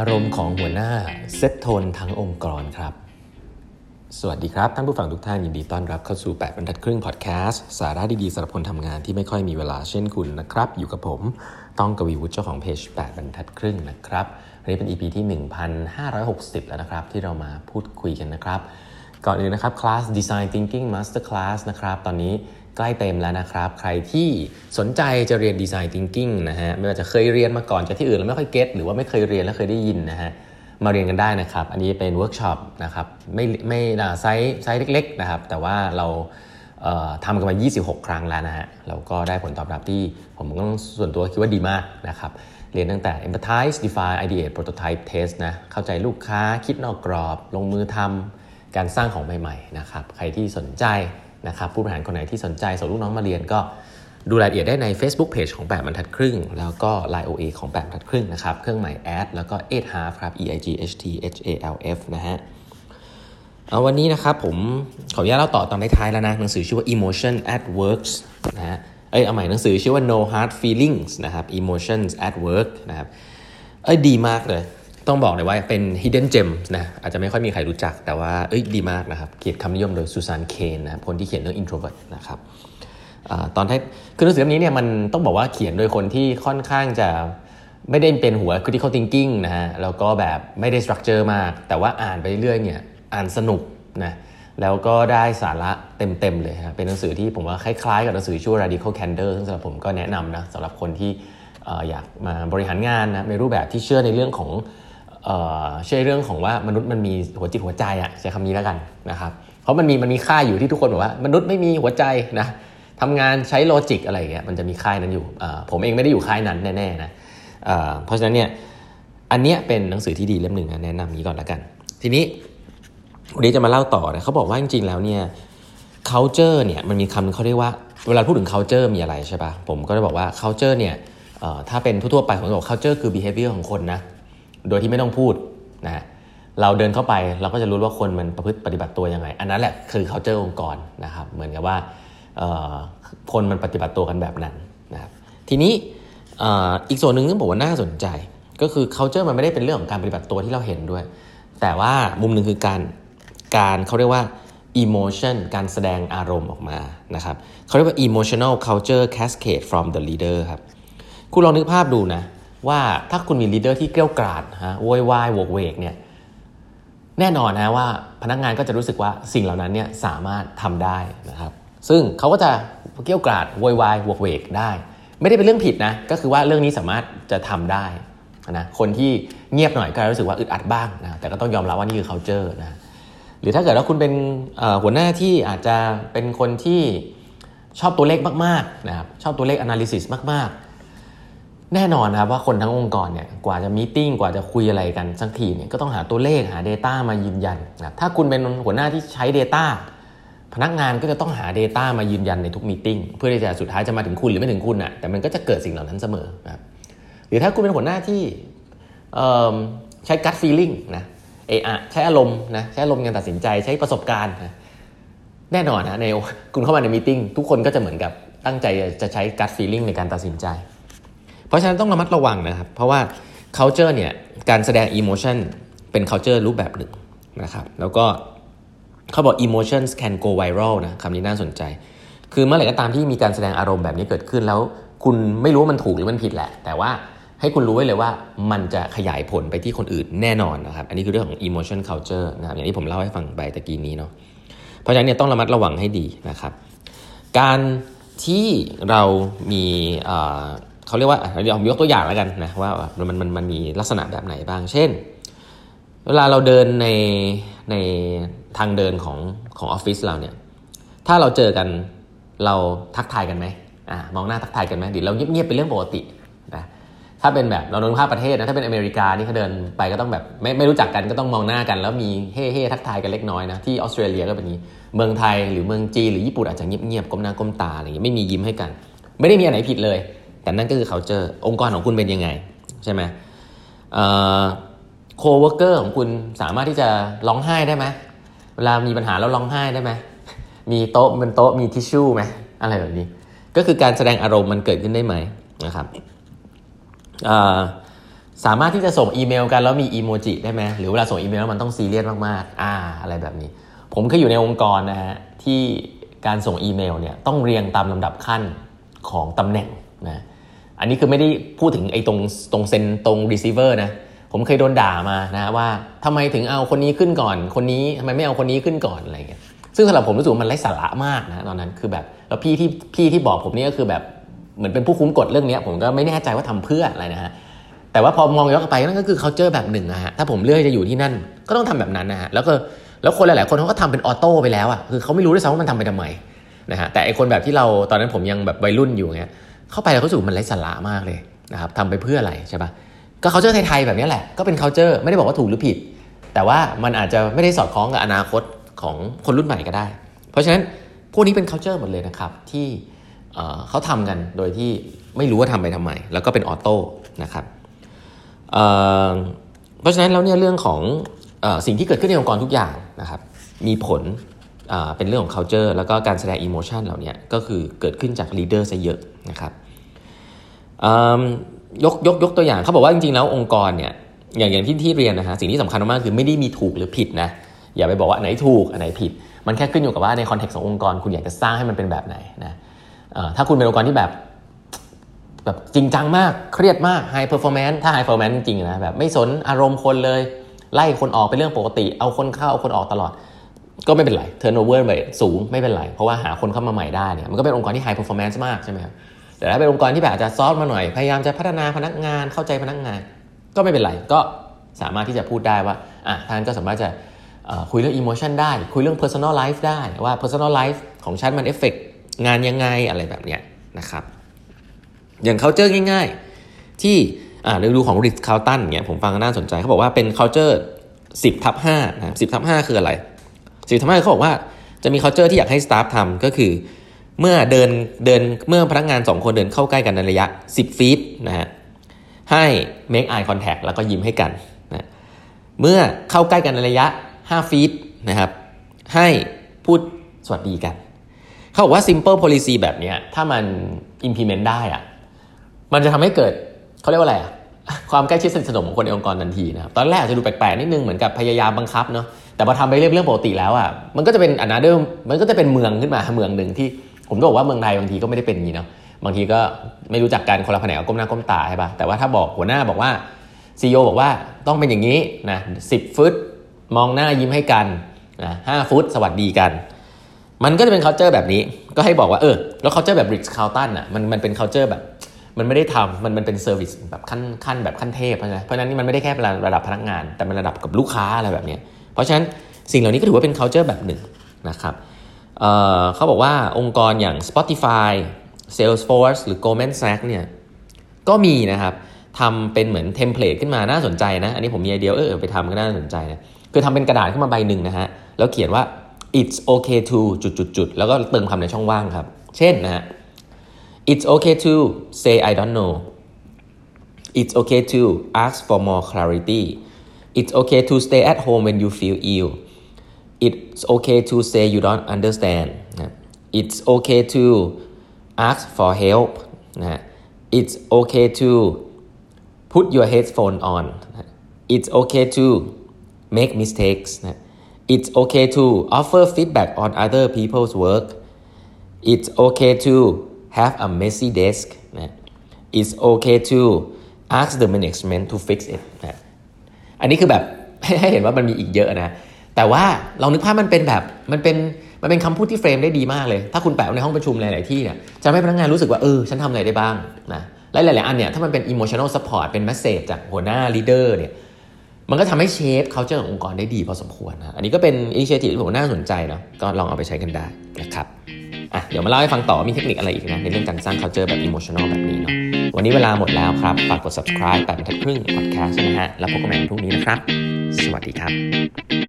ารมณ์ของหัวหน้าเซตโทนทั้งองค์กรครับ สวัสดีครับท่านผู้ฟังทุกท่านยินดีต้อนรับเข้าสู่ 8 บรรทัดครึ่งพอดแคสต์สาระดีๆสำหรับคนทำงานที่ไม่ค่อยมีเวลาเช่นคุณนะครับ อยู่กับผมต้องกวีวุฒิเจ้าของเพจ 8 บรรทัดครึ่งนะครับนนี้เป็น EP ที่ 1560 แล้วนะครับ ที่เรามาพูดคุยกันนะครับ ก่อนอื่นนะครับคลาส Design Thinking Master Class นะครับ ตอนนี้ ใกล้เต็มแล้วนะครับ ใครที่สนใจจะเรียน Design Thinking นะฮะไม่ว่าจะเคยเรียนมาก่อนจากที่อื่นแล้วไม่ค่อย get หรือว่าไม่เคยเรียนแล้วเคยได้ยินนะฮะมาเรียนกันได้นะครับ อันนี้เป็นเวิร์กช็อปนะครับไม่ไม่ size size เล็กๆนะครับ แต่ว่าเราทำกันมา 26 ครั้งแล้วนะฮะเราก็ได้ผลตอบรับที่ผมก็ส่วนตัวคิดว่าดีมากนะครับ เรียนตั้งแต่ empathize define ideate prototype test นะ เข้าใจลูกค้าคิดนอกกรอบ ลงมือทำการสร้างของใหม่ ๆ นะครับ ใครที่สนใจ นะครับผู้บริหารคนไหนที่สนใจส่งลูกน้องมาเรียนก็ดูรายละเอียดได้ใน Facebook Page ของ8บรรทัดครึ่ง แล้วก็ Line OA ของ8บรรทัดครึ่งนะครับเครื่องหมาย add แล้วก็8 half ครับ e i g h t h a l f นะฮะเอาวันนี้นะครับผมขออนุญาตเล่าต่อตอนท้ายแล้วนะ หนังสือชื่อว่า Emotion at Works นะฮะเอ้ยเอาใหม่หนังสือชื่อว่า No Hard Feelings นะครับ Emotions at Work นะครับเอ้ยดีมากเลย ต้องบอกเลยว่าเป็น hidden gem นะอาจจะไม่ค่อยมีใครรู้จัก แต่ว่าเอ้ยดีมากนะครับเขียนคำนิยมโดยซูซานเคนนะครับคนที่เขียนเรื่อง introvert นะครับตอนท้ายคือหนังสือเล่มนี้เนี่ยมันต้องบอกว่าเขียนโดยคนที่ค่อนข้างจะไม่ได้เป็นหัว critical thinking นะฮะแล้วก็แบบไม่ได้ structure มาก แต่ว่าอ่านไปเรื่อยเนี่ยอ่านสนุกนะแล้วก็ได้สาระเต็ม ๆ เลยครับเป็นหนังสือที่ผมว่าคล้าย ๆ กับหนังสือชื่อ radical candor ซึ่งสำหรับผมก็แนะนำนะสำหรับคนที่อยากมาบริหารงานนะในรูปแบบที่เชื่อในเรื่องของ เชื่อเรื่องของว่ามนุษย์มันมีหัวจิตหัวใจอะใช้คำนี้แล้วกันนะครับเพราะมันมีมันมีค่าอยู่ที่ทุกคนบอกว่ามนุษย์ไม่มีหัวใจนะทำงานใช้โลจิกอะไรเงี้ยมันจะมีค่ายนั้นอยู่ผมเองไม่ได้อยู่ค่ายนั้นแน่ๆนะเพราะฉะนั้นเนี่ยอันเนี้ยเป็นหนังสือที่ดีเล่มหนึ่งแนะนำนี้ก่อนแล้วกัน ทีนี้วันนี้จะมาเล่าต่อนะเขาบอกว่าจริงๆแล้วเนี่ย culture เนี่ยมันมีคำเขาเรียกว่าเวลาพูดถึง culture มีอะไรใช่ปะผมก็จะบอกว่า culture เนี่ยถ้าเป็นทั่วๆไปผมจะบอก culture คือ behavior ของคนนะ โดยที่ไม่ต้องพูดนะเราเดินเข้าไปเราก็จะรู้ว่าคนมันประพฤติปฏิบัติตัวยังไง อันนั้นแหละคือ culture องค์กรนะครับเหมือนกับว่าคนมันปฏิบัติตัวกันแบบนั้นนะครับทีนี้อีกส่วนหนึ่งที่ผมว่าน่าสนใจ ก็คือ culture มันไม่ได้เป็นเรื่องของการปฏิบัติตัวที่เราเห็นด้วย แต่ว่ามุมหนึ่งคือการการเขาเรียกว่า emotion การแสดงอารมณ์ออกมานะครับเขาเรียกว่า emotional culture cascade from the leader ครับคุณลองนึกภาพดูนะ ว่าถ้าคุณมี leader ที่เกรี้ยวกราดฮะโวยวายโวกเวกเนี่ยแน่นอนนะว่าพนักงานก็จะรู้สึกว่าสิ่งเหล่านั้นเนี่ยสามารถทำได้นะครับ ซึ่งเขาก็จะเกรี้ยวกราดโวยวายโวกเวกได้ ไม่ได้เป็นเรื่องผิดนะก็คือว่าเรื่องนี้สามารถจะทำได้นะคนที่เงียบหน่อยก็รู้สึกว่าอึดอัดบ้างนะแต่ก็ต้องยอมรับว่านี่คือ culture นะหรือถ้าเกิดว่าคุณเป็นหัวหน้าที่อาจจะเป็นคนที่ชอบตัวเลขมากๆนะครับชอบตัวเลข analysis มากๆ แน่นอนครับว่าคนทั้งองค์กรเนี่ยกว่าจะมีติ้งกว่าจะคุยอะไรกันสักทีเนี่ยก็ต้องหาตัวเลขหา Data มายืนยันนะถ้าคุณเป็นหัวหน้าที่ใช้ Data พนักงานก็จะต้องหา Data มายืนยันในทุกมีติ้งเพื่อที่จะสุดท้ายจะมาถึงคุณหรือไม่ถึงคุณนะ่ะแต่มันก็จะเกิดสิ่งเหล่านั้นเสมอนะครับหรือถ้าคุณเป็นหัวหน้าที่ใช้ gut feeling นะเออะใช้อารมณ์นะใช้อารมณ์การตัดสินใจใช้ประสบการณ์นะแน่นอนนะในคุณเข้ามาในมีติ้งทุกคนก็จะเหมือนกับตั้งใจจะใช้ gut feeling ในการตัดสินใจ เพราะฉะนั้นต้องระมัดระวังนะครับ เพราะว่า culture เนี่ยการแสดง emotion เป็น culture รูปแบบหนึ่งนะครับ แล้วก็เขาบอก emotions can go viral นะคำนี้น่าสนใจ คือเมื่อไหร่ก็ตามที่มีการแสดงอารมณ์แบบนี้เกิดขึ้นแล้ว คุณไม่รู้ว่ามันถูกหรือมันผิดแหละ แต่ว่าให้คุณรู้ไว้เลยว่ามันจะขยายผลไปที่คนอื่นแน่นอนนะครับ อันนี้คือเรื่องของ emotion culture นะครับอย่างที่ผมเล่าให้ฟังไปตะกี้นี้เนาะ เพราะฉะนั้นเนี่ยต้องระมัดระวังให้ดีนะครับ การที่เรามี เขาเรียกว่าเดี๋ยวผมยกตัวอย่างแล้วกันนะว่ามันมันมันมีลักษณะแบบไหนบ้าง เช่น เวลาเราเดินในในทางเดินของของออฟฟิศเราเนี่ย ถ้าเราเจอกันเราทักทายกันไหมอ่ามองหน้าทักทายกันไหมดี๋ยวเราเงียบๆเป็นเรื่องปกตินะถ้าเป็นแบบเราโดนภาพประเทศนะถ้าเป็นอเมริกานี่เขาเดินไปก็ต้องแบบไม่ไม่รู้จักกันก็ต้องมองหน้ากัน แล้วมีเฮ่เฮ่ทักทายกันเล็กน้อยนะที่ออสเตรเลียก็เป็นนี้ เมืองไทยหรือเมืองจีนหรือญี่ปุ่นอาจจะเงียบๆก้มหน้าก้มตาอะไรอย่างนี้ไม่มียิ้มให้กัน ไม่ได้มีอะไรผิดเลย แต่นั่นก็คือเขาเจอองค์กรของคุณเป็นยังไงใช่ไหม co-worker ของคุณสามารถที่จะร้องไห้ได้ไหมเวลามีปัญหาแล้วร้องไห้ได้ไหมมีโต๊ะเป็นโต๊ะมีทิชชู่ไหมอะไรแบบนี้ ก็คือการแสดงอารมณ์มันเกิดขึ้นได้ไหมนะครับสามารถที่จะส่งอีเมลกันแล้วมีอีโมจิได้ไหมหรือเวลาส่งอีเมลแล้วมันต้องซีเรียสมากๆอ่าอะไรแบบนี้ ผมเคยอยู่ในองค์กรนะฮะที่การส่งอีเมลเนี่ยต้องเรียงตามลำดับขั้นของตำแหน่งนะ อันนี้คือไม่ได้พูดถึงไอ้ตรงตรง send ตรง receiver นะผมเคยโดนด่ามานะว่าทำไมถึงเอาคนนี้ขึ้นก่อน คนนี้ทำไมไม่เอาคนนี้ขึ้นก่อนอะไรเงี้ยซึ่งสำหรับผมรู้สึกมันไร้สาระมากนะตอนนั้นคือแบบแล้วพี่ที่พี่ที่บอกผมนี่ก็คือแบบเหมือนเป็นผู้คุ้มกฎเรื่องนี้ผมก็ไม่แน่ใจว่าทำเพื่ออะไรนะฮะแต่ว่าพอมองย้อนกลับไปนั่นก็คือ c u เจอแบบหนึ่งนะฮะถ้าผมเลือกจะอยู่ที่นั่นก็ต้องทำแบบนั้นนะฮะแล้วก็แล้วคนหลาย ๆ คนเขาก็ทำเป็น auto ไปแล้วอะคือเขาไม่รู้ด้วยซ้ำว่ามันทำไปทำไมนะฮะแต่ไอคนแบบที่เราตอนนั้นผมยังแบบวัยรุ่นอยู่เงี้ย เข้าไปแล้วเขาสูมันไร้สาระมากเลยนะครับทำไปเพื่ออะไรใช่ปะก็เขาเจอไทยๆแบบนี้แหละก็เป็นเขาเจอไม่ได้บอกว่าถูกหรือผิด แต่ว่ามันอาจจะไม่ได้สอดคล้องกับอนาคตของคนรุ่นใหม่ก็ได้ เพราะฉะนั้นพวกนี้เป็น culture หมดเลยนะครับที่เขาทำกันโดยที่ไม่รู้ว่าทำไปทำไม แล้วก็เป็นออโต้นะครับเพราะฉะนั้นแล้วเนี่ยเรื่องของอสิ่งที่เกิดขึ้นในองค์กรทุกอย่างนะครับมีผล เป็นเรื่องของ culture แล้วก็การแสดง emotion เหล่านี้ก็คือเกิดขึ้นจาก leader ซะเยอะนะครับยกยกยกตัวอย่างเขาบอกว่าจริงๆแล้วองค์กรเนี่ยอย่างอย่างที่ที่เรียนนะฮะสิ่งที่สำคัญมากคือไม่ได้มีถูกหรือผิดนะอย่าไปบอกว่าอันไหนถูกอันไหนผิด มันแค่ขึ้นอยู่กับว่าใน context ขององค์กรคุณอยากจะสร้างให้มันเป็นแบบไหนนะถ้าคุณเป็นองค์กรที่แบบแบบจริงจังมากเครียดมาก high performance ถ้า high performance จริงนะแบบไม่สนอารมณ์คนเลย ไล่คนออกเป็นเรื่องปกติ เอาคนเข้าเอาคนออกตลอด ก็ไม่เป็นไร turnover ไปสูงไม่เป็นไร เพราะว่าหาคนเข้ามาใหม่ได้เนี่ยมันก็เป็นองค์กรที่ high performance มากใช่ไหมครับแต่ถ้าเป็นองค์กรที่แบบอาจจะ soft มาหน่อย พยายามจะพัฒนาพนักงานเข้าใจพนักงาน ก็ไม่เป็นไร ก็สามารถที่จะพูดได้ว่าอะท่านก็สามารถจะคุยเรื่อง emotion ได้ คุยเรื่อง personal life ได้ว่า personal life ของฉันมัน affect งานยังไงอะไรแบบเนี้ยนะครับ อย่าง culture ง่าย ๆ ที่อ่าเรื่องดูของ Ritz Carlton เนี่ยผมฟังน่าสนใจเขาบอกว่าเป็น culture 10ทับ5นะ10ทับ5คืออะไร 10ทับ5เขาบอกว่าจะมี culture ที่อยากให้ staff ทำก็คือ เมื่อเดินเดินเมื่อพนักงาน 2 คนเดินเข้าใกล้กันในระยะ 10 ฟีตนะฮะให้ make eye contact แล้วก็ยิ้มให้กันนะเมื่อเข้าใกล้กันในระยะ 5 ฟีตนะครับ ให้พูดสวัสดีกัน เขาบอกว่า simple policy แบบนี้ถ้ามัน implement ได้อะมันจะทำให้เกิดเขาเรียกว่าอะไรอะความใกล้ชิดสนิทสนมของคนในองค์กรทันทีนะครับ ตอนแรกอาจจะดูแปลกๆนิดนึงเหมือนกับพยายามบังคับเนาะ แต่พอทำไปเรื่องเรื่องปกติแล้วอะมันก็จะเป็นอนาเดิมมันก็จะเป็นเมืองขึ้นมาเมืองหนึ่งที่ผมก็บอกว่าเมืองไทยบางทีก็ไม่ได้เป็นอย่างนี้เนาะบางทีก็ไม่รู้จักกันคนละแผนกก้มหน้าก้มตาใช่ปะแต่ว่าถ้าบอกหัวหน้าบอกว่าซีอบอกว่าต้องเป็นอย่างนี้นะสิบฟุตมองหน้ายิ้มให้กันนะห้าฟุตสวัสดีกัน มันก็จะเป็น c u เจอร์แบบนี้ ก็ให้บอกว่าเออแล้ว c u เจอร์แบบ Ritz-Carlton อะมันมันเป็น c u เจอร์แบบมันไม่ได้ทำมันมันเป็น service แบบขั้นขั้นแบบขั้นเทพนะเพราะนั้นมันไม่ได้แค่ระดับพนักงาน แต่มันระดับกับลูกค้าอะไรแบบนี้ เพราะฉะนั้นสิ่งเหล่านี้ก็ถือว่าเป็น c u เจอร์แบบหนึ่งนะครับเขาบอกว่าองค์กรอย่าง Spotify Salesforce หรือ Goldman Sachs เนี่ยก็มีนะครับทำเป็นเหมือนเทมเพลตขึ้นมาน่าสนใจนะ อันนี้ผมมีไอเดียเออไปทำก็น่าสนใจนะคือทำเป็นกระดาษขึ้นมาใบหนึ่งนะฮะแล้วเขียนว่า it's okay to จุดจุดจุดแล้วก็เติมคำในช่องว่างครับ เช่นนะฮะ it's okay to say I don't know it's okay to ask for more clarity It's okay to stay at home when you feel ill. It's okay to say you don't understand. It's okay to ask for help. It's okay to put your headphone on. It's okay to make mistakes. It's okay to offer feedback on other people's work. It's okay to have a messy desk. It's okay to ask the management to fix it. อันนี้คือแบบให้เห็นว่ามันมีอีกเยอะนะ แต่ว่าเรานึกภาพมันเป็นแบบมันเป็นมันเป็นคำพูดที่เฟรมได้ดีมากเลย ถ้าคุณแปะในห้องประชุมหลาย ๆ ที่เนี่ยจะให้พนักงานรู้สึกว่าเออฉันทำอะไรได้บ้างนะและหลาย ๆ อันเนี่ยถ้ามันเป็น emotional support เป็น message จากหัวหน้า leader เนี่ยมันก็ทำให้เชฟเขาเจอองค์กรได้ดีพอสมควรนะอันนี้ก็เป็นอินิเชทีฟที่ผมน่าสนใจนะก็ลองเอาไปใช้กันได้นะครับอะเดี๋ยวมาเล่าให้ฟังต่อมีเทคนิคอะไรอีกนะในเรื่องการสร้าง culture แบบ emotional แบบนี้เนาะ วันนี้เวลาหมดแล้วครับ ฝากกด subscribe แปดบรรทัดครึ่ง podcast นะฮะ แล้วพบกันใหม่พรุ่งนี้นะครับ สวัสดีครับ